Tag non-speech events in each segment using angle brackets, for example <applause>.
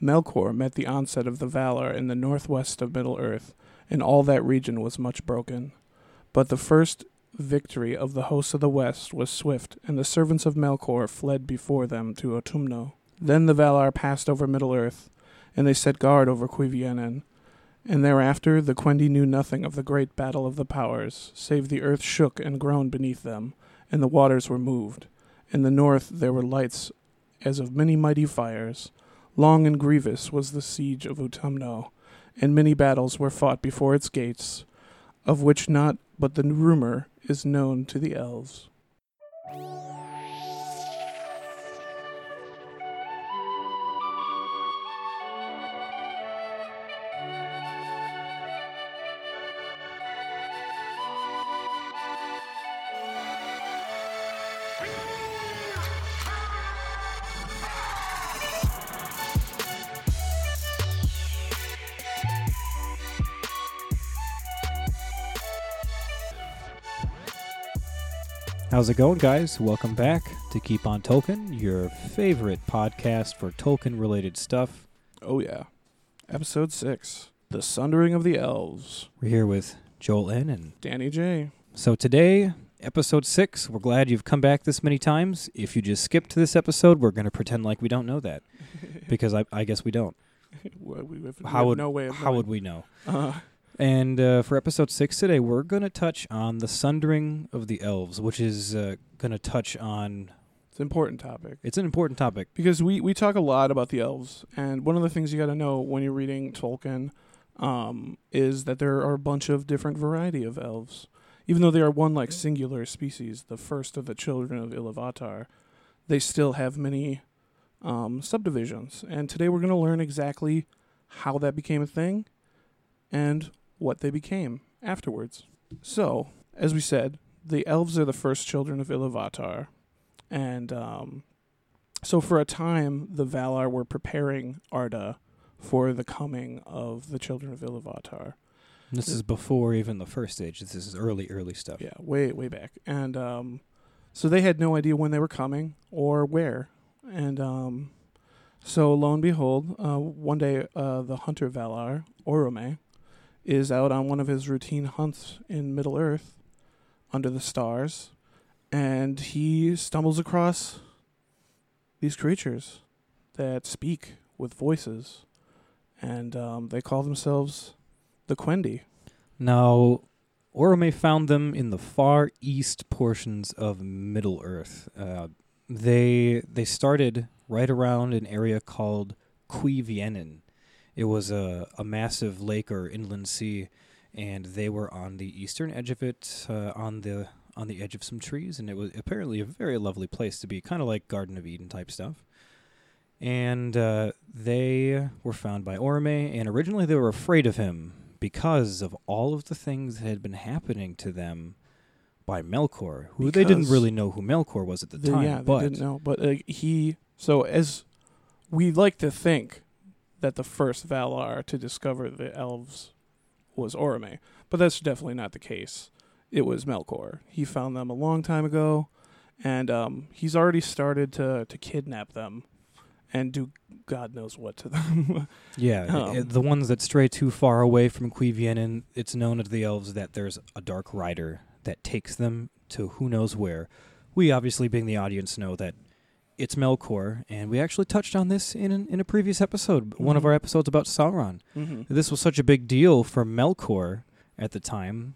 Melkor met the onset of the Valar in the northwest of Middle Earth, and all that region was much broken. But the first victory of the hosts of the west was swift, and the servants of Melkor fled before them to Utumno. Then the Valar passed over Middle Earth, and they set guard over Cuivienen. And thereafter the Quendi knew nothing of the great battle of the powers, save the earth shook and groaned beneath them, and the waters were moved. In the north there were lights as of many mighty fires. Long and grievous was the siege of Utumno, and many battles were fought before its gates, of which not but the rumor is known to the elves. How's it going, guys? Welcome back to Keep on Tolkien, your favorite podcast for Tolkien related stuff. Oh, yeah. Episode 6 The Sundering of the Elves. We're here with Joel N. And Danny J. so today, episode six, we're glad you've come back this many times. If you just skipped to this episode, we're going to pretend like we don't know that <laughs> because I, I guess we don't. We have, we How would, no way of how knowing. would we know? Uh, And uh, for episode six today, we're going to touch on the sundering of the elves, which is uh, going to touch on. it's an important topic. It's an important topic. because we, we talk a lot about the elves, and one of the things you got to know when you're reading Tolkien um, is that there are a bunch of different variety of elves. Even though they are one like singular species, the first of the children of Ilúvatar, they still have many um, subdivisions. And today we're going to learn exactly how that became a thing and what they became afterwards. So, as we said, the elves are the first children of Ilúvatar, and um, so for a time, the Valar were preparing Arda for the coming of the children of Ilúvatar. This is before even the first age. This is early, early stuff. Yeah, way way back, and um, so they had no idea when they were coming or where, and um, so lo and behold, uh, one day uh, the hunter Valar Orome is out on one of his routine hunts in Middle Earth, under the stars, and he stumbles across these creatures that speak with voices, and um, they call themselves the Quendi. Now, Orome found them in the far east portions of Middle Earth. Uh, they they started right around an area called Cuivienen. It was a, a massive lake or inland sea, and they were on the eastern edge of it, uh, on the on the edge of some trees, and it was apparently a very lovely place to be, kind of like Garden of Eden type stuff. And uh, they were found by Orome, and originally they were afraid of him because of all of the things that had been happening to them by Melkor, who they didn't really know who Melkor was at the They- time. yeah, but they didn't know. But uh, he, so as we like to think that the first Valar to discover the elves was Orome, but that's definitely not the case. It was Melkor. He found them a long time ago, and um, he's already started to to kidnap them and do God knows what to them. <laughs> yeah, Um, uh, the ones that stray too far away from Cuivienen, it's known to the elves that there's a dark rider that takes them to who knows where. We obviously, being the audience, know that it's Melkor, and we actually touched on this in an, in a previous episode, one of Mhm. our episodes about Sauron. hmm This was such a big deal for Melkor at the time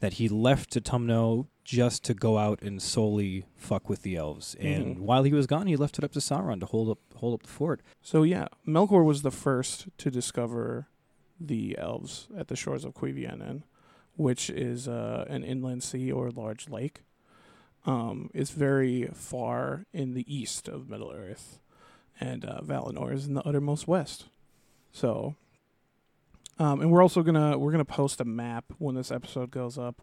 that he left Utumno just to go out and solely fuck with the elves. And Mhm. while he was gone, he left it up to Sauron to hold up hold up the fort. So yeah, Melkor was the first to discover the elves at the shores of Cuivienen, which is uh, an inland sea or large lake. Um, it's very far in the east of Middle Earth, and uh, Valinor is in the uttermost west. So, um, and we're also gonna we're gonna post a map when this episode goes up,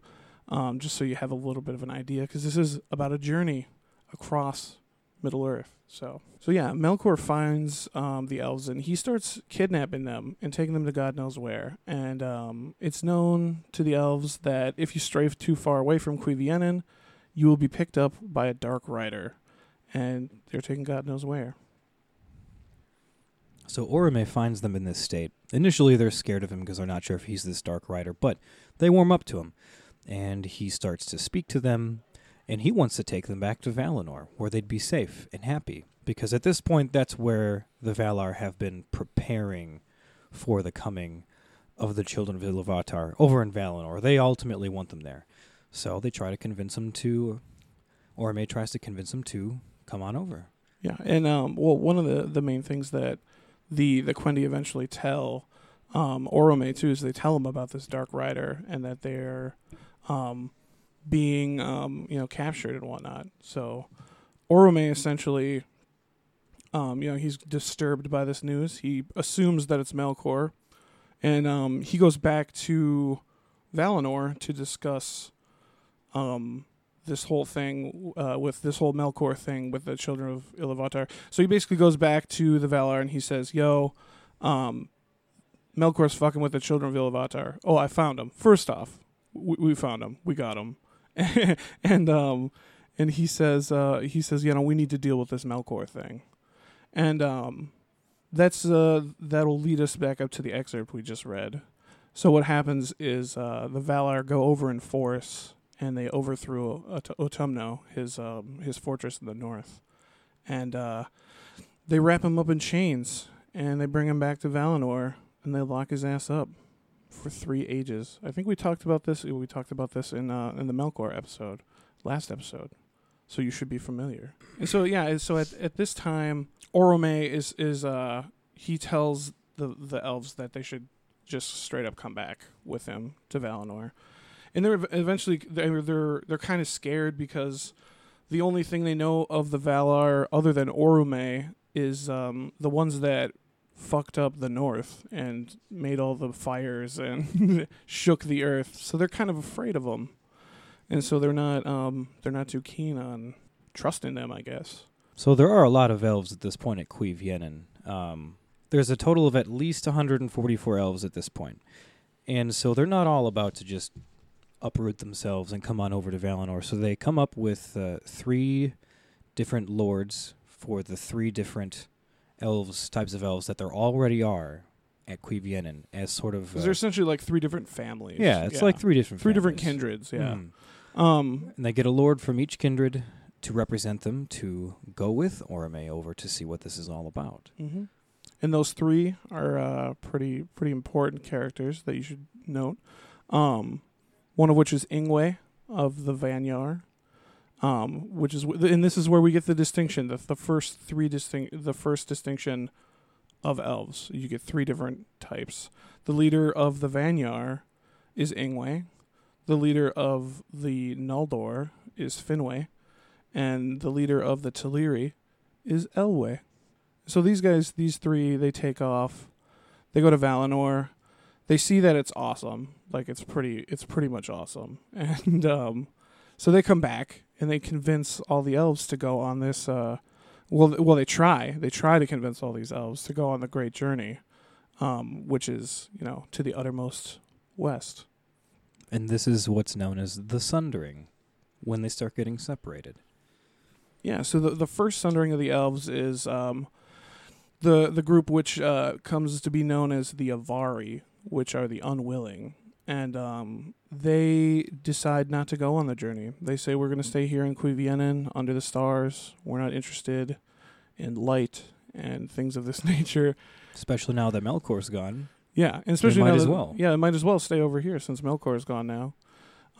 um, just so you have a little bit of an idea, because this is about a journey across Middle Earth. So, so yeah, Melkor finds um, the elves and he starts kidnapping them and taking them to God knows where. And um, it's known to the elves that if you stray too far away from Cuivienen, you will be picked up by a dark rider, and they're taken God knows where. So Orome finds them in this state. Initially, they're scared of him because they're not sure if he's this Dark Rider, but they warm up to him, and he starts to speak to them, and he wants to take them back to Valinor, where they'd be safe and happy. Because at this point, that's where the Valar have been preparing for the coming of the children of Iluvatar over in Valinor. They ultimately want them there. So they try to convince him to, or Orome tries to convince him to come on over. Yeah, and um, well, one of the the main things that the the Quendi eventually tell um, Orome too is they tell him about this Dark Rider and that they're um, being um, you know captured and whatnot. So Orome essentially, um, you know, he's disturbed by this news. He assumes that it's Melkor, and um, he goes back to Valinor to discuss um, this whole thing uh, with this whole Melkor thing with the children of Iluvatar. So he basically goes back to the Valar and he says, "Yo, um, Melkor's fucking with the children of Iluvatar. Oh, I found him. First off, we, we found him. We got him." <laughs> and um, and he says, uh, he says, you know, we need to deal with this Melkor thing, and um, that's uh, that'll lead us back up to the excerpt we just read. So what happens is uh, the Valar go over in force and they overthrew Ot- Otumno, his um, his fortress in the north, and uh, they wrap him up in chains and they bring him back to Valinor and they lock his ass up for three ages. I think we talked about this. We talked about this in uh, in the Melkor episode, last episode. So you should be familiar. And so yeah, so at at this time, Orome is is uh he tells the the elves that they should just straight up come back with him to Valinor and they're eventually they're they're, they're kind of scared because the only thing they know of the Valar other than Orume is um, the ones that fucked up the north and made all the fires and <laughs> shook the earth. So they're kind of afraid of them, and so they're not um, they're not too keen on trusting them, I guess. So there are a lot of elves at this point at Cuiviénen. Um, there's a total of at least 144 elves at this point, and so they're not all about to just uproot themselves and come on over to Valinor. So they come up with uh, three different lords for the three different elves, types of elves that there already are at Cuiviénen as sort of. Uh, they're essentially like three different families. Yeah, it's yeah. like three different three families. different kindreds. Yeah. Mm. Um, and they get a lord from each kindred to represent them to go with Orome over to see what this is all about. Mm-hmm. And those three are uh, pretty pretty important characters that you should note. Um, one of which is Ingwe of the Vanyar, um, which is and this is where we get the distinction. The the first three distinct the first distinction of elves. You get three different types. The leader of the Vanyar is Ingwe. The leader of the Noldor is Finwë, and the leader of the Teleri is Elwë. So these guys, these three, they take off. They go to Valinor they see that it's awesome. Like it's pretty it's pretty much awesome. <laughs> And um so they come back and they convince all the elves to go on this uh well well they try. They try to convince all these elves to go on the great journey um which is, you know, to the uttermost west. And this is what's known as the sundering when they start getting separated. Yeah, so the the first sundering of the elves is um the the group which uh, comes to be known as the Avari, which are the unwilling, and um, they decide not to go on the journey. They say we're going to stay here in Cuivienen under the stars. We're not interested in light and things of this <laughs> nature. Especially now that Melkor's gone. Yeah, and especially might now as that, well. Yeah, it might as well stay over here since Melkor's gone now.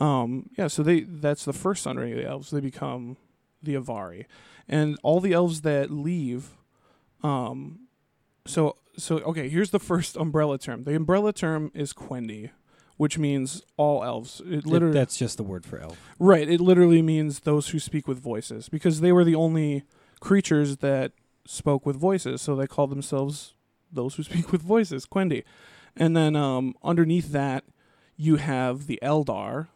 Um, yeah, so they that's the first sundering of the elves. They become the Avari, and all the elves that leave. Um, so so okay, here's the first umbrella term. The umbrella term is Quendi, which means all elves. It literally it, that's just the word for elf. Right. It literally means those who speak with voices because they were the only creatures that spoke with voices, so they called themselves those who <laughs> speak with voices, Quendi. And then um, underneath that, you have the Eldar,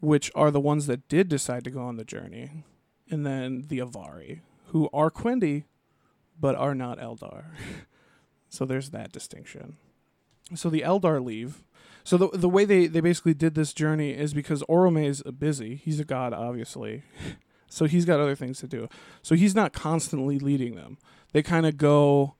which are the ones that did decide to go on the journey, and then the Avari, who are Quendi, but are not Eldar. <laughs> So there's that distinction. So the Eldar leave. So the the way they, they basically did this journey is because Orome is busy. He's a god, obviously. <laughs> so he's got other things to do. So he's not constantly leading them. They kind of go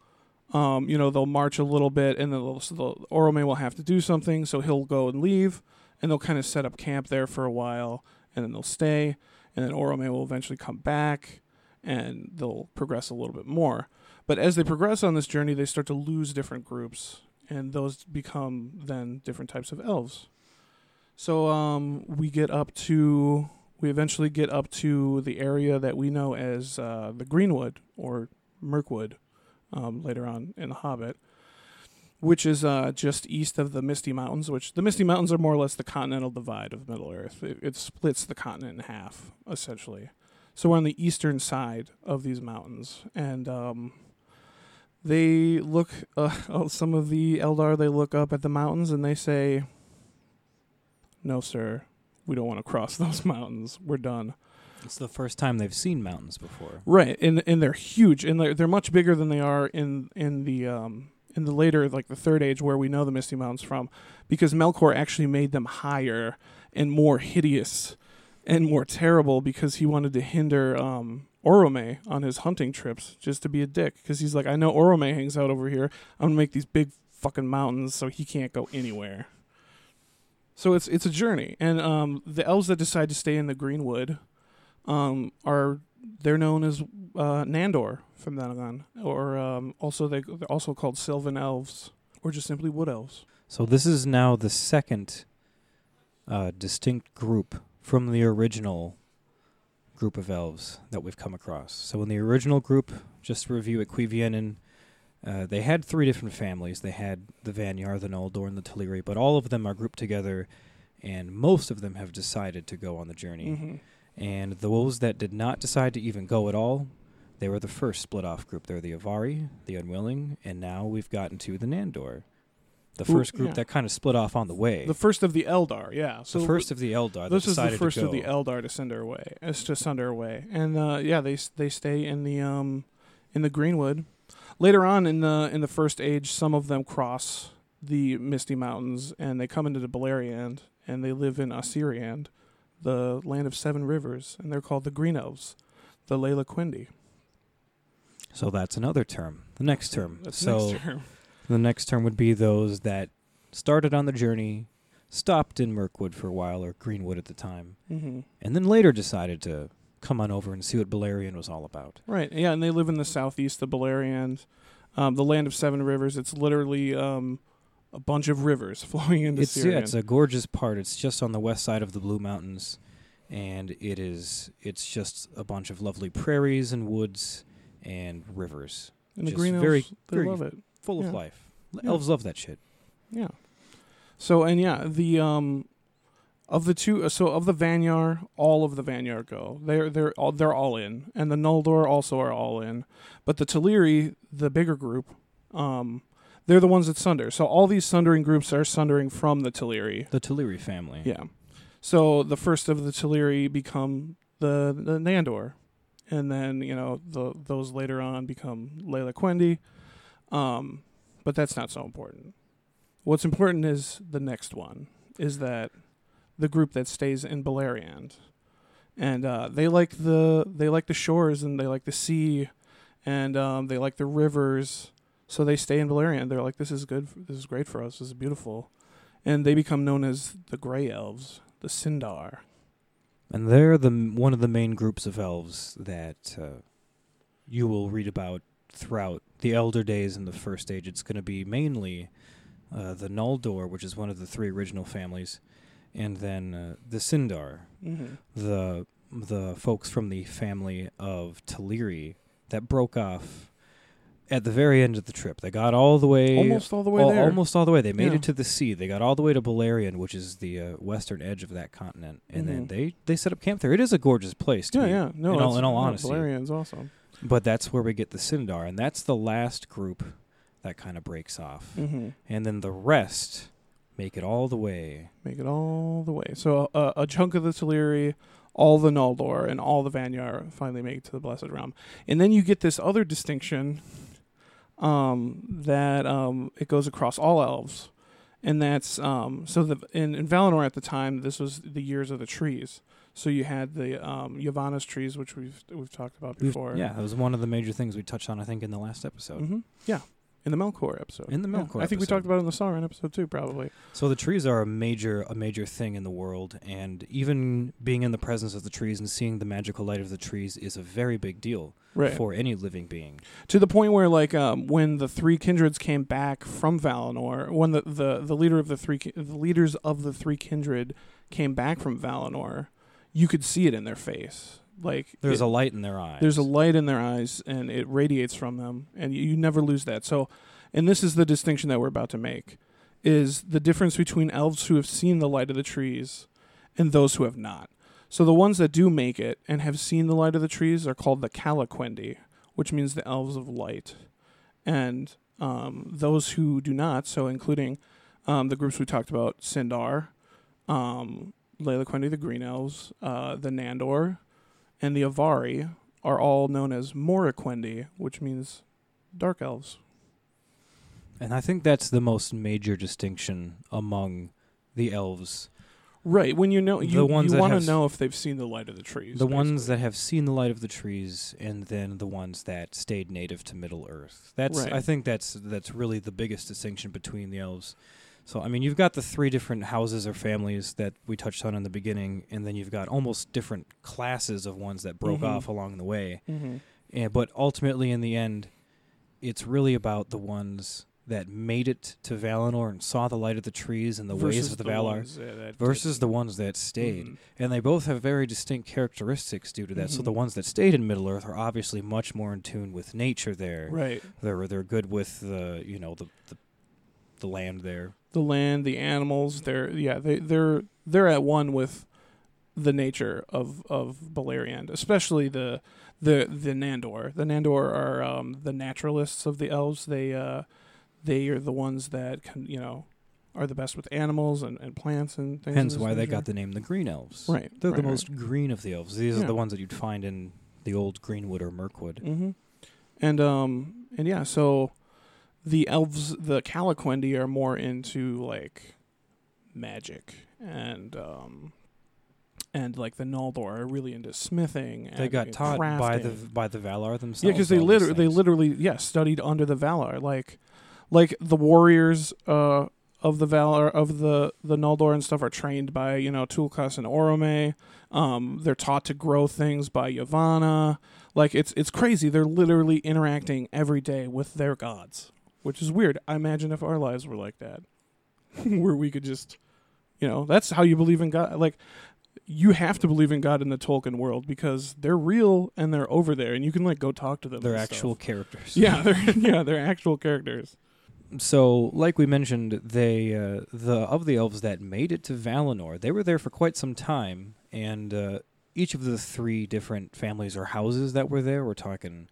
Um, you know, they'll march a little bit, and then so the Orome will have to do something, so he'll go and leave, and they'll kind of set up camp there for a while, and then they'll stay, and then Orome will eventually come back, and they'll progress a little bit more. But as they progress on this journey, they start to lose different groups, and those become then different types of elves. So um, we get up to, we eventually get up to the area that we know as uh, the Greenwood or Mirkwood um, later on in The Hobbit, which is uh, just east of the Misty Mountains. Which the Misty Mountains are more or less the continental divide of Middle Earth. It, it splits the continent in half, essentially. So we're on the eastern side of these mountains, and um, they look. Uh, <laughs> some of the Eldar they look up at the mountains and they say, "No, sir, we don't want to cross <laughs> those mountains. We're done." It's the first time they've seen mountains before. Right, and and they're huge, and they're they're much bigger than they are in in the um in the later like the third age where we know the Misty Mountains from, because Melkor actually made them higher and more hideous and more terrible because he wanted to hinder um Orome on his hunting trips just to be a dick because he's like I know Orome hangs out over here. I'm gonna make these big fucking mountains so he can't go anywhere. So it's it's a journey, and um, the elves that decide to stay in the Greenwood um, are they're known as uh, Nandor from then on, or um, also they, they're also called Sylvan elves, or just simply wood elves. So this is now the second uh, distinct group from the original group of elves that we've come across. So in the original group, just to review at Cuiviénen, uh, they had three different families. They had the Vanyar, the Noldor, and the Teleri, but all of them are grouped together, and most of them have decided to go on the journey. Mm-hmm. And those that did not decide to even go at all, they were the first split off group. They're the Avari, the Unwilling, and now we've gotten to the Nandor. The first group yeah. that kind of split off on the way. The first of the Eldar, yeah. So the first of the Eldar this is the first of the Eldar to send her away. It's to send her away, and uh, yeah, they they stay in the um in the Greenwood. Later on in the in the first age, some of them cross the Misty Mountains and they come into the Beleriand and they live in Ossiriand, the land of seven rivers, and they're called the Green Elves, the Layla Quindi. so that's another term. The next term. That's so next term. The next term would be those that started on the journey, stopped in Mirkwood for a while, or Greenwood at the time, hmm and then later decided to come on over and see what Beleriand was all about. Right. Yeah, and they live in the southeast of Beleriand, um, the land of seven rivers. It's literally um, a bunch of rivers <laughs> flowing into It's Syria. yeah, it's a gorgeous part. It's just on the west side of the Blue Mountains, and it is it's just a bunch of lovely prairies and woods and rivers, and the just green elves, very- they very- love it. Full Yeah. of life. Yeah. Elves love that shit. Yeah. So and yeah, the um of the two uh, so of the Vanyar, all of the Vanyar go. They're they're all they're all in. And the Noldor also are all in. But the Teleri, the bigger group, um they're the ones that sunder. So all these sundering groups are sundering from the Teleri. The Teleri family. Yeah. So the first of the Teleri become the the Nandor. And then, you know, the those later on become Layla Quendi. Um, but that's not so important. What's important is the next one, is that the group that stays in Beleriand. And uh, they like the they like the shores and they like the sea and um, they like the rivers. So they stay in Beleriand. They're like, this is good. This is great for us. This is beautiful and they become known as the Grey Elves, the Sindar. And they're the one of the main groups of elves that uh, you will read about throughout the Elder Days and the First Age. It's going to be mainly uh, the Noldor, which is one of the three original families, and then uh, the Sindar, Mm-hmm. the the folks from the family of Teleri that broke off at the very end of the trip. They got all the way Almost all the way al- there. almost all the way. They made Yeah. it to the sea. They got all the way to Beleriand, which is the uh, western edge of that continent, and then Mhm. they they set up camp there. It is a gorgeous place. Yeah, be- yeah. No, in all- in all honesty. Beleriand's awesome. But that's where we get the Sindar, and that's the last group that kind of breaks off, Mm-hmm. and then the rest make it all the way. Make it all the way. So uh, a chunk of the Teleri, all the Noldor, and all the Vanyar finally make it to the Blessed Realm. And then you get this other distinction um, that um, it goes across all elves. And that's um, so the in, in Valinor at the time this was the years of the trees. So you had the um, Yavanna's trees, which we've we've talked about We've- before. yeah, that was one of the major things we touched on, I think, in the last episode. hmm Yeah. in the Melkor episode. In the Yeah. Melkor I think we talked about it in the Sauron episode too, probably. So the trees are a major a major thing in the world, and even being in the presence of the trees and seeing the magical light of the trees is a very big deal Right. for any living being. to the point where like um, when the three kindreds came back from Valinor, when the, the, the leader of the three ki- the leaders of the three kindred came back from Valinor, you could see it in their face. Like There's it- a light in their eyes. there's a light in their eyes and it radiates from them and you, you never lose that. So and this is the distinction that we're about to make is the difference between elves who have seen the light of the trees and those who have not. So the ones that do make it and have seen the light of the trees are called the Calaquendi, which means the elves of light. And um, those who do not, so including um, the groups we talked about, Sindar, um, Lalaquendi, the Green Elves, uh, the Nandor, and the Avari, are all known as Moraquendi, which means dark elves. and I think that's the most major distinction among the elves. Right. When you know, The you, ones you want to know if they've seen the light of the trees. the ones that have seen the light of the trees, and then the ones that stayed native to Middle Earth. That's Right. I think that's that's really the biggest distinction between the elves. So I mean, you've got the three different houses or families that we touched on in the beginning, and then you've got almost different classes of ones that broke Mhm. off along the way. Mhm. And, but ultimately, in the end, it's really about the ones that made it to Valinor and saw the light of the trees and the ways of the, Valar that- that versus didn't. the ones that stayed. Mhm. And they both have very distinct characteristics due to that. So the Mhm. ones that stayed in Middle Earth are obviously much more in tune with nature there. Right. They're they're good with the you know the the, the land there. the land, the animals. They're yeah, they they're they're at one with the nature of of Beleriand, especially the the the Nandor. The Nandor are um, the naturalists of the elves. They uh, they are the ones that can you know are the best with animals and, and plants and things. Hence why they got the name the Green Elves. Right, They're right, the right. most green of the elves. These Yeah. are the ones that you'd find in the old Greenwood or Mirkwood. Mm-hmm. And um and yeah, so the elves, the Calaquendi, are more into like magic and um and like the Noldor are really into smithing. And they got taught by the by the Valar themselves. yeah, because they literally they literally yeah studied under the Valar like like the warriors uh of the Valar of the the Noldor and stuff are trained by you know Tulkas and Orome. Um, they're taught to grow things by Yavanna. Like it's it's crazy. They're literally interacting every day with their gods, which is weird. I imagine if our lives were like that, <laughs> where we could just, you know, that's how you believe in God. Like you have to believe in God in the Tolkien world because they're real and they're over there, and you can like go talk to them. They're actual stuff. characters. Yeah, <laughs> they're yeah they're actual characters. So, like we mentioned, they uh, the of the elves that made it to Valinor, they were there for quite some time, and uh, each of the three different families or houses that were there, we're talking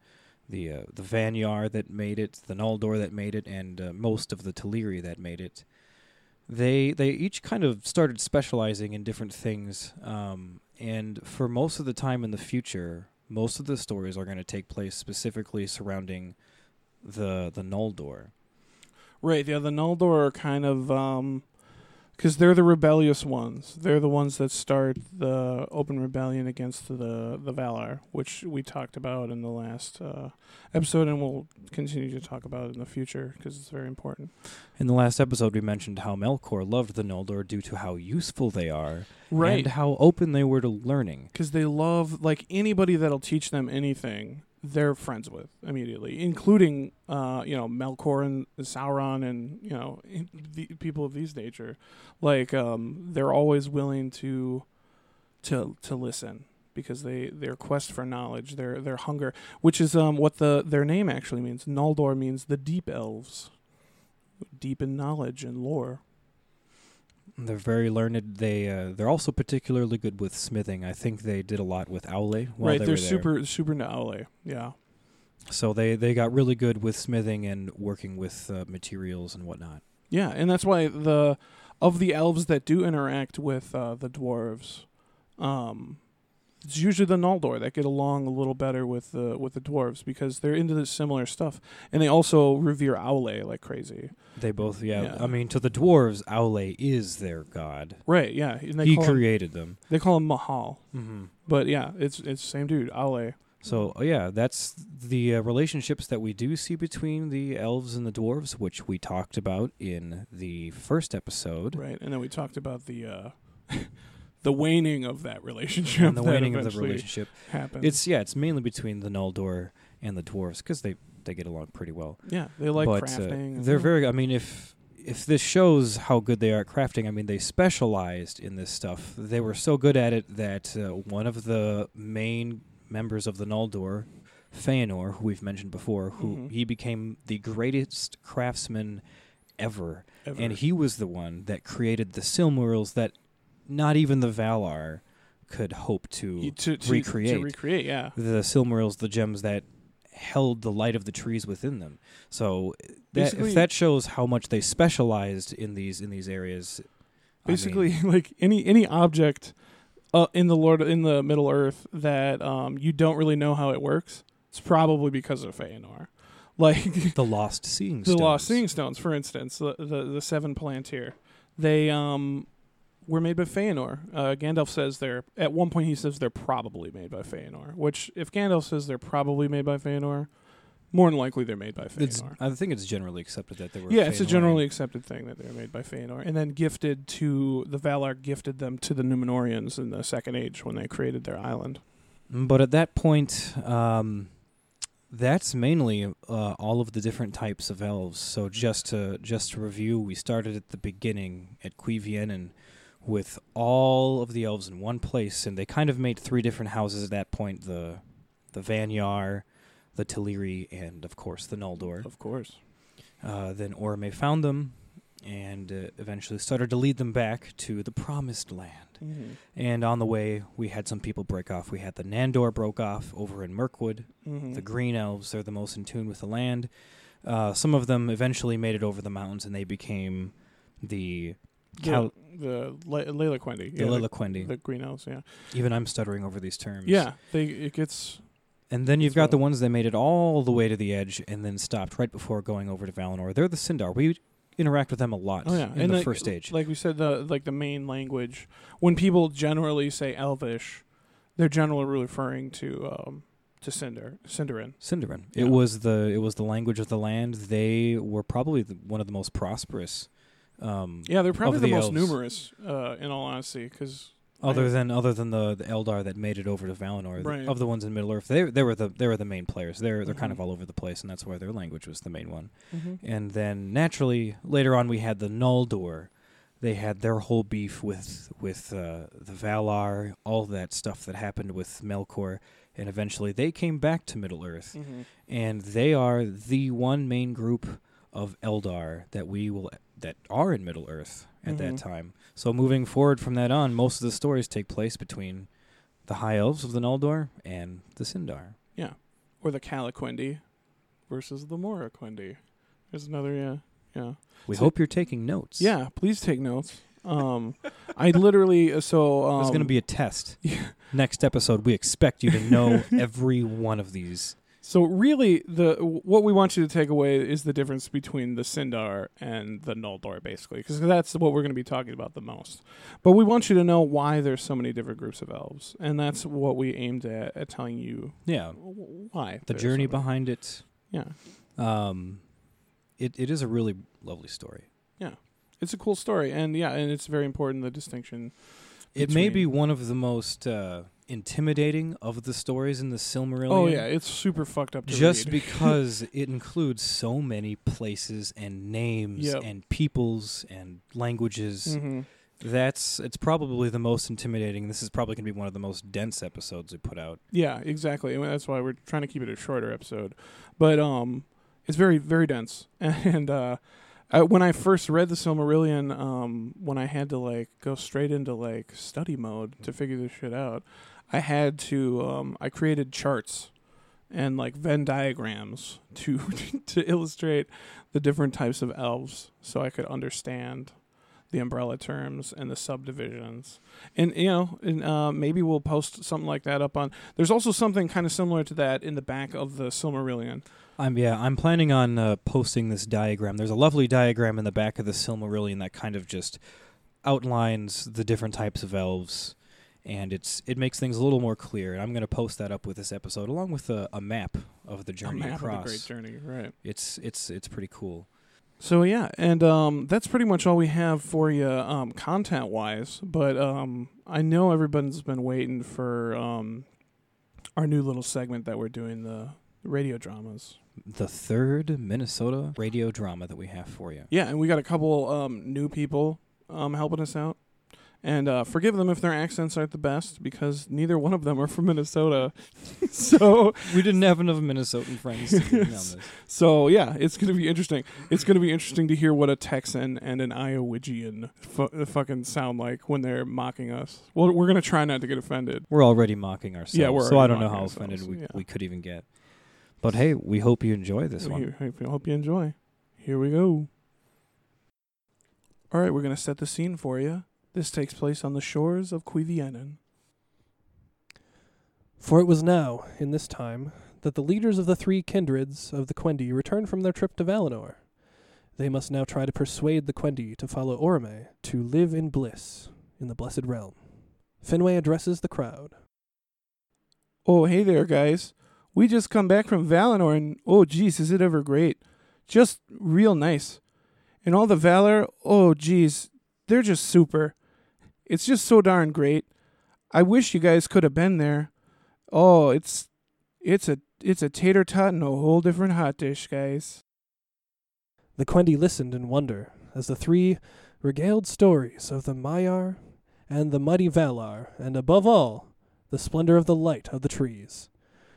the uh, the Vanyar that made it, the Noldor that made it, and uh, most of the Teleri that made it. They they each kind of started specializing in different things, um, and for most of the time in the future, most of the stories are going to take place specifically surrounding the the Noldor. Right. Yeah, the Noldor are kind of um because they're the rebellious ones. They're the ones that start the open rebellion against the the Valar, which we talked about in the last uh, episode, and we'll continue to talk about in the future because it's very important. In the last episode, we mentioned how Melkor loved the Noldor due to how useful they are and how open they were to learning. because they love like anybody that'll teach them anything. They're friends with immediately, including uh, you know Melkor and Sauron and you know the people of these nature. Like um, they're always willing to to to listen because they their quest for knowledge, their their hunger, which is um what the their name actually means. Noldor means the deep elves, deep in knowledge and lore. They're very learned. They uh, they're also particularly good with smithing. I think they did a lot with Aule while right, they there. super super Naole. Yeah. So they they got really good with smithing and working with uh, materials and whatnot. Yeah, and that's why the of the elves that do interact with uh, the dwarves, um, it's usually the Noldor that get along a little better with the with the dwarves because they're into this similar stuff, and they also revere Aule like crazy. They both, yeah. Yeah. I mean, to the dwarves, Aule is their god. Right? Yeah, he call him, created them. they call him Mahal, Mm-hmm. but yeah, it's it's same dude Aule. So oh, yeah, that's the uh, relationships that we do see between the elves and the dwarves, which we talked about in the first episode. Right, and then we talked about the uh, <laughs> the waning of that relationship. And the waning of the relationship. happens. It's yeah, it's mainly between the Noldor and the dwarves because they they get along pretty well. yeah, they like but crafting. uh, they're very. I mean, if if this shows how good they are at crafting, I mean, they specialized in this stuff. They were so good at it that uh, one of the main members of the Noldor, Feanor, who we've mentioned before, who Mhm. he became the greatest craftsman ever, ever. and he was the one that created the Silmarils that not even the Valar could hope to to, to recreate. To recreate, yeah. the Silmarils, the gems that held the light of the trees within them. So that, if that shows how much they specialized in these in these areas, I mean, Basically, <laughs> like any any object uh, in the Lord in the Middle Earth that um, you don't really know how it works, it's probably because of Feanor. <laughs> Like the lost seeing the. Lost Seeing Stones, for instance, the the, the seven Palantir, they um were made by Feanor. Uh, Gandalf says they're at one point he says they're probably made by Feanor. Which, if Gandalf says they're probably made by Feanor, more than likely they're made by It's, Feanor. I think it's generally accepted that they were. Yeah, it's a generally accepted thing that they were made by Feanor, and then gifted to the Valar gifted them to the Numenoreans in the Second Age when they created their island. But at that point, um, that's mainly uh, all of the different types of elves. So just to just to review, we started at the beginning at Cuivienen with all of the elves in one place, and they kind of made three different houses at that point: the the Vanyar, the Teleri, and of course the Noldor. Of course. Uh, then Orome found them, and uh, eventually started to lead them back to the Promised Land. And on the way, we had some people break off. We had the Nandor broke off over in Mirkwood. Mm-hmm. The Green Elves, they're the most in tune with the land. Uh, some of them eventually made it over the mountains and they became the Cal- the, the Le- Layla Quendi. the yeah, Liliquendi. The green elves, yeah. Even I'm stuttering over these terms. Yeah, they it gets And then you've got the ones that made it all the way to the edge and then stopped right before going over to Valinor. They're the Sindar. We interact with them a lot oh yeah, in and the like, first stage. Like we said, the like the main language when people generally say Elvish, they're generally referring to um to Sindar Cinderin. Sindarin. Yeah. It was the it was the language of the land. They were probably the, one of the most prosperous. Um, Yeah, they're probably Of the, the most elves. numerous. Uh, in all honesty, because other than other than the, the Eldar that made it over to Valinor, the- of the ones in Middle Earth, they they were the they were the main players. They're they're kind Mhm. of all over the place, and that's why their language was the main one. mm-hmm. And then naturally later on we had the Noldor. They had their whole beef with with uh, the Valar, all that stuff that happened with Melkor, and eventually they came back to Middle Earth. Mm-hmm. and they are the one main group of Eldar that we will that are in Middle Earth at that Mhm. time. So moving forward from that on, most of the stories take place between the High Elves of the Noldor and the Sindar. Yeah, or the Calaquendi versus the Moraquendi. There's another, yeah, yeah, We So- hope you're taking notes. yeah. Please take notes. Um, I literally uh, so um, There's going to be a test. <laughs> Next episode, we expect you to know <laughs> every one of these. So really, the what we want you to take away is the difference between the Sindar and the Noldor, basically, because that's what we're going to be talking about the most. But we want you to know why there's so many different groups of elves, and that's what we aimed at, at telling you Yeah, why the journey so behind it. Yeah, Um, it it is a really lovely story. Yeah, it's a cool story, and yeah, and it's very important the distinction. It may be one of the most uh, intimidating of the stories in the Silmarillion. Oh yeah, it's super fucked up. To just <laughs> because it includes so many places and names Yep. and peoples and languages. Mhm. That's it's probably the most intimidating. This is probably going to be one of the most dense episodes we put out. Yeah, exactly. I mean, that's why we're trying to keep it a shorter episode. But um, it's very very dense. <laughs> And uh, I, when I first read the Silmarillion, um, when I had to like go straight into like study mode to figure this shit out, I had to um, I created charts and like Venn diagrams <laughs> to to illustrate the different types of elves, so I could understand the umbrella terms and the subdivisions. And you know, and uh, maybe we'll post something like that up on. There's also something kind of similar to that in the back of the Silmarillion. I'm yeah. I'm planning on uh, posting this diagram. There's a lovely diagram in the back of the Silmarillion that kind of just outlines the different types of elves and it's it makes things a little more clear. And I'm going to post that up with this episode, along with a, a map of the A journey map across. of the Great Journey, right? It's it's it's pretty cool. So yeah, and um, that's pretty much all we have for you, um, content wise. But um, I know everybody's been waiting for um, our new little segment that we're doing the radio dramas. The third Minnesota radio drama that we have for you. Yeah, and we got a couple um, new people um, helping us out. And uh, forgive them if their accents aren't the best because neither one of them are from Minnesota. <laughs> so We didn't have enough Minnesotan friends to <laughs> this. so yeah, it's gonna be interesting. It's gonna be interesting to hear what a Texan and an Iowagian fu- fucking sound like when they're mocking us. Well, we're gonna try not to get offended. We're already mocking ourselves. Yeah, we're so I don't know how ourselves, offended we, yeah. we could even get. But hey, we hope you enjoy this one. Here- I hope you enjoy. Here we go. All right, we're gonna set the scene for you. This takes place on the shores of Cuivienen. For it was now, in this time, that the leaders of the three kindreds of the Quendi returned from their trip to Valinor. They must now try to persuade the Quendi to follow Orome to live in bliss in the Blessed Realm. Finwë addresses the crowd. Oh, hey there, guys. We just come back from Valinor, and oh, geez, is it ever great? Just real nice. And all the Valar, oh, geez, they're just super. It's just so darn great. I wish you guys could have been there. Oh, it's it's a it's a tater tot and a whole different hot dish, guys. The Quendi listened in wonder as the three regaled stories of the Maiar and the mighty Valar, and above all, the splendor of the light of the trees.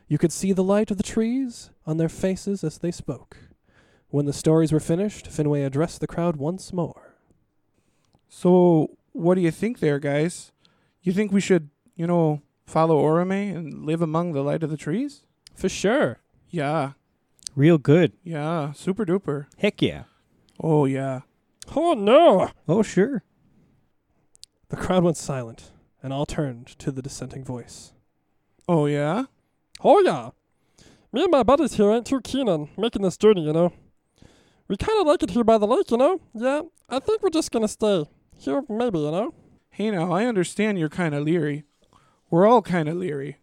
You could see the light of the trees on their faces as they spoke. When the stories were finished, Finwë addressed the crowd once more. So, what do you think there, guys? You think we should, you know, follow Orome and live among the light of the trees? For sure. Yeah, Real good. yeah, super duper. Heck yeah. Oh yeah. Oh no! Oh sure. The crowd went silent, and all turned to the dissenting voice. Oh yeah. Oh yeah. Me and my buddies here ain't too keen on making this journey, you know. We kinda like it here by the lake, you know? Yeah, I think we're just gonna stay. Here maybe, you know? Hey now, I understand you're kind of leery. We're all kind of leery.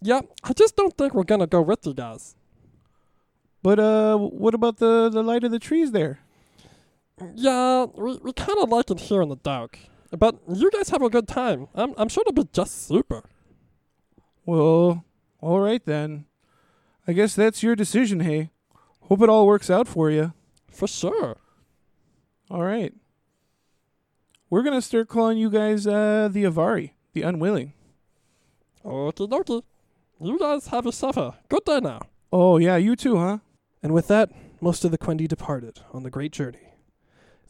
Yeah, I just don't think we're gonna go with you guys. But uh, what about the the light of the trees there? Yeah, we, we kinda like it here in the dark. But you guys have a good time. I'm I'm sure it'll be just super. Well, all right then. I guess that's your decision. Hey, hope it all works out for you. For sure. All right. We're gonna start calling you guys uh the Avari, the unwilling. Okie dokie. You guys have yourself a good day now. Oh yeah, you too, huh? And with that, most of the Quendi departed on the great journey.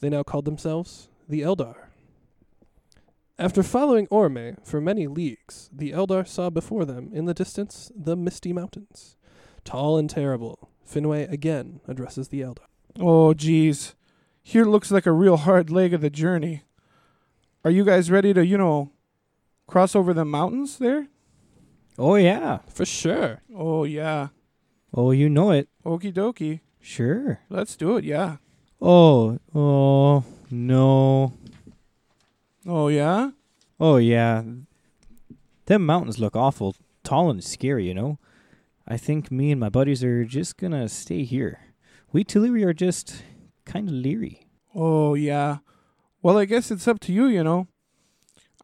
They now called themselves the Eldar. After following Orme for many leagues, the Eldar saw before them in the distance the misty mountains. Tall and terrible, Finwë again addresses the Eldar. Oh geez, here looks like a real hard leg of the journey. Are you guys ready to, you know, cross over the mountains there? Oh yeah. For sure. Oh yeah. Oh you know it. Okie dokie. Sure. Let's do it, yeah. Oh oh no. Oh yeah? Oh yeah. Them mountains look awful tall and scary, you know. I think me and my buddies are just gonna stay here. We Teleri are just kinda leery. Oh yeah. Well, I guess it's up to you, you know.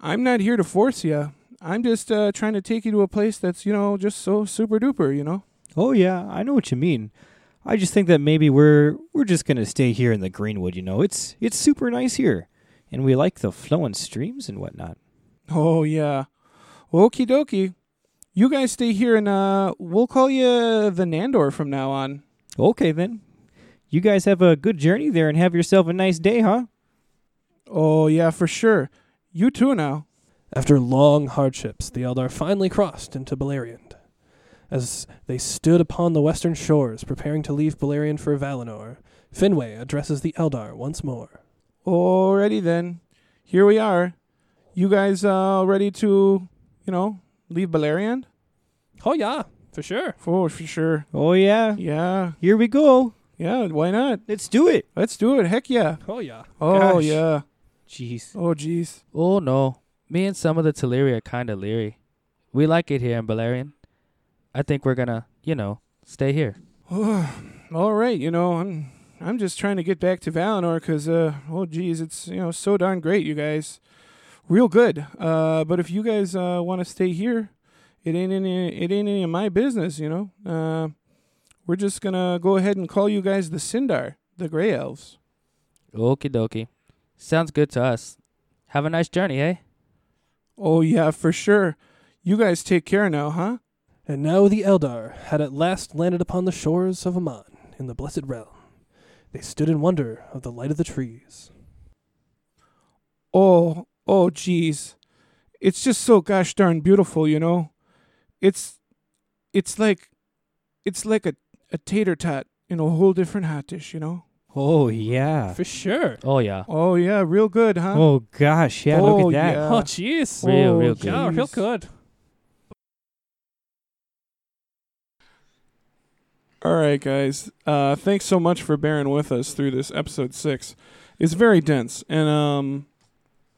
I'm not here to force you. I'm just uh, trying to take you to a place that's, you know, just so super duper, you know. Oh yeah, I know what you mean. I just think that maybe we're we're just gonna stay here in the Greenwood, you know. It's it's super nice here. And we like the flowing streams and whatnot. Oh yeah. Okie dokie. You guys stay here and uh we'll call you the Nandor from now on. Okay then. You guys have a good journey there and have yourself a nice day, huh? Oh yeah, for sure. You too now. After long hardships, the Eldar finally crossed into Beleriand. As they stood upon the western shores, preparing to leave Beleriand for Valinor, Finwë addresses the Eldar once more. Alrighty then. Here we are. You guys uh ready to, you know, leave Beleriand? Oh yeah, for sure. For for sure. Oh yeah. Yeah. Here we go. Yeah, why not? Let's do it. Let's do it. Heck yeah. Oh yeah. Oh Gosh. yeah. Jeez. Oh jeez. Oh no. me and some of the Teleri are kind of leery. We like it here in Beleriand. I think we're gonna, you know, stay here. <sighs> All right, you know, I'm I'm just trying to get back to Valinor because, uh, oh geez, it's you know so darn great, you guys, real good. Uh, but if you guys uh want to stay here, it ain't any it ain't any of my business, you know. Uh, we're just gonna go ahead and call you guys the Sindar, the Grey Elves. Okie dokie. Sounds good to us. Have a nice journey, eh? Oh yeah, for sure. You guys take care now, huh? And now the Eldar had at last landed upon the shores of Aman in the Blessed Realm. They stood in wonder of the light of the trees. Oh, oh, geez. It's just so gosh darn beautiful, you know. It's, it's like, it's like a, a tater tot in a whole different hot dish, you know. Oh yeah. For sure. Oh yeah. Oh yeah, real good, huh? Oh gosh, yeah. Oh, look at oh, that. yeah. Oh, jeez. Real, Oh, real good. Yeah, real good. All right, guys. Uh, thanks so much for bearing with us through this episode six. It's very dense, and um,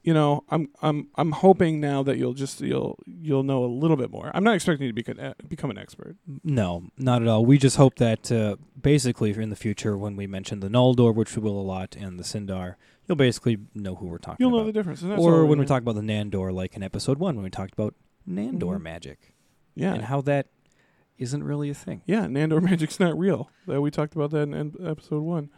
you know, I'm I'm I'm hoping now that you'll just you'll you'll know a little bit more. I'm not expecting you to become become an expert. No, not at all. We just hope that uh, basically in the future, when we mention the Noldor, which we will a lot, and the Sindar, you'll basically know who we're talking You'll know the difference. or when we talk about the Nandor, like in episode one, when we talked about Nandor Mhm. magic yeah, and how that isn't really a thing. yeah, Nandor <laughs> magic's not real. That we talked about that in, in episode one.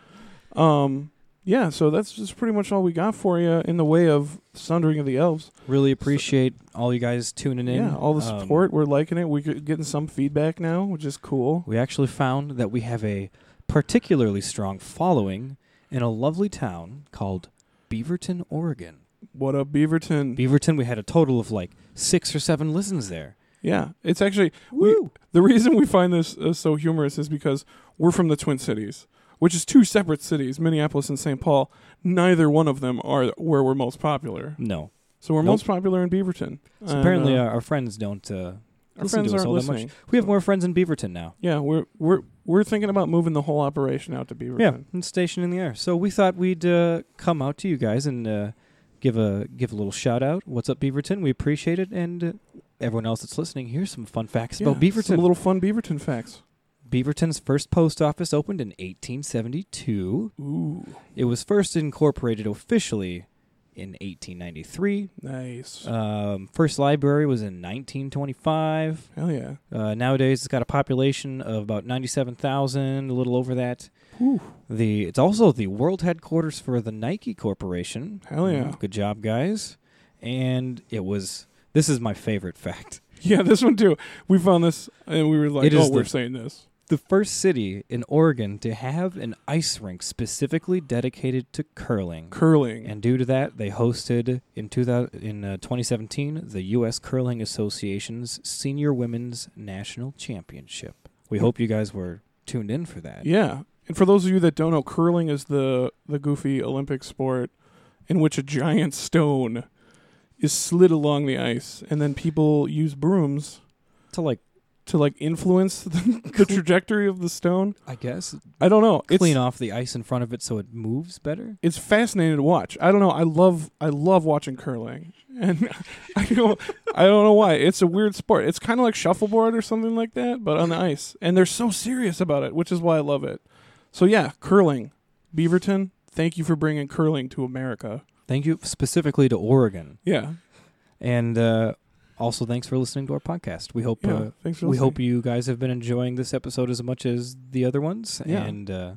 Um, yeah, so that's just pretty much all we got for you in the way of Sundering of the Elves. Really appreciate all you guys tuning in. Yeah, all the Um, support. We're liking it. We're getting some feedback now, which is cool. we actually found that we have a particularly strong following in a lovely town called Beaverton, Oregon. What up, Beaverton? Beaverton, we had a total of like six or seven listens there. Yeah, it's actually we, the reason we find this uh, so humorous is because we're from the Twin Cities, which is two separate cities, Minneapolis and St. Paul. Neither one of them are where we're most popular. No. So we're Nope. most popular in Beaverton. So And, apparently, uh, our, our friends don't. Uh, our friends to aren't all that much. listening. we have more friends in Beaverton now. Yeah, we're we're we're thinking about moving the whole operation out to Beaverton. Yeah, and station in the air. So we thought we'd uh, come out to you guys and uh, give a give a little shout out. What's up, Beaverton? We appreciate it, and uh, everyone else that's listening, here's some fun facts about Yeah, Beaverton. Some little fun Beaverton facts. Beaverton's first post office opened in 1872. Ooh, It was first incorporated officially in 1893. nice. Um, first library was in 1925. Hell yeah. Uh, nowadays, it's got a population of about 97,000, a little over that. Whew. The it's also the world headquarters for the Nike Corporation. Hell yeah. Mm, Good job, guys. And it was this is my favorite fact. <laughs> Yeah, this one too. We found this and we were like, It "Oh, we're the- saying this." The first city in Oregon to have an ice rink specifically dedicated to curling. Curling. And due to that, they hosted in 2000, in uh, 2017 the U.S. Curling Association's Senior Women's National Championship. We hope you guys were tuned in for that. Yeah. And for those of you that don't know, curling is the the goofy Olympic sport in which a giant stone is slid along the ice and then people use brooms To like, to like influence the, <laughs> the trajectory of the stone. I guess, I don't know. It's clean off the ice in front of it so it moves better. it's fascinating to watch. I don't know. I love I love watching curling. <laughs> And I don't I don't know why. It's a weird sport. It's kind of like shuffleboard or something like that, but on the ice. And they're so serious about it, which is why I love it. So yeah, curling. Beaverton, thank you for bringing curling to America. Thank you specifically to Oregon, Yeah. and uh, also thanks for listening to our podcast. We hope Yeah. uh, thanks for listening. we hope you guys have been enjoying this episode as much as the other ones. Yeah. And uh,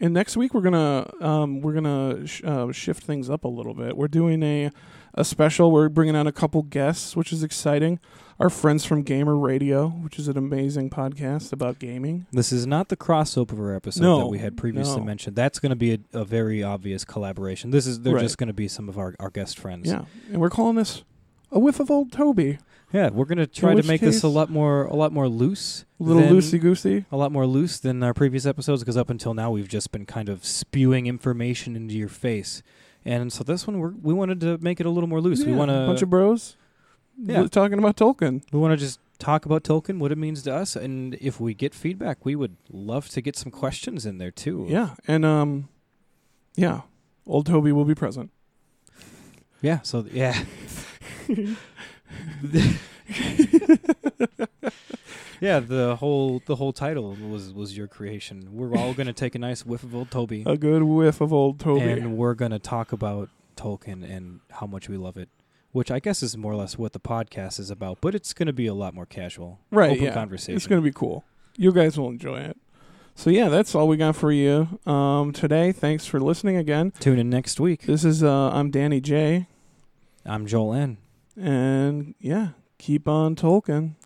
And next week we're gonna um, we're gonna sh- uh, shift things up a little bit. We're doing a a special. We're bringing on a couple guests, which is exciting. Our friends from Gamer Radio, which is an amazing podcast about gaming. this is not the crossover episode No, that we had previously no. mentioned. That's going to be a, a very obvious collaboration. This is they're Right. just going to be some of our, our guest friends. Yeah, and we're calling this a whiff of old Toby. Yeah, we're going to try to which make this a case- lot more a lot more loose. A little than- loosey goosey. a lot more loose than our previous episodes because up until now we've just been kind of spewing information into your face. And so this one we're, we wanted to make it a little more loose. we want a bunch of bros. Yeah. talking about Tolkien. we want to just talk about Tolkien, what it means to us, and if we get feedback, we would love to get some questions in there too. Yeah, and um, yeah, old Toby will be present. Yeah, so yeah. <laughs> <laughs> <laughs> yeah, the whole the whole title was was your creation. We're all gonna take a nice whiff of old Toby, A good whiff of old Toby. and we're gonna talk about Tolkien and how much we love it. Which I guess is more or less what the podcast is about, but it's gonna be a lot more casual, right, open yeah. conversation. It's going to be cool. You guys will enjoy it. So yeah, that's all we got for you um, today. Thanks for listening again. Tune in next week. This is uh, I'm Danny J, I'm Joel N. and yeah, keep on Tolkien.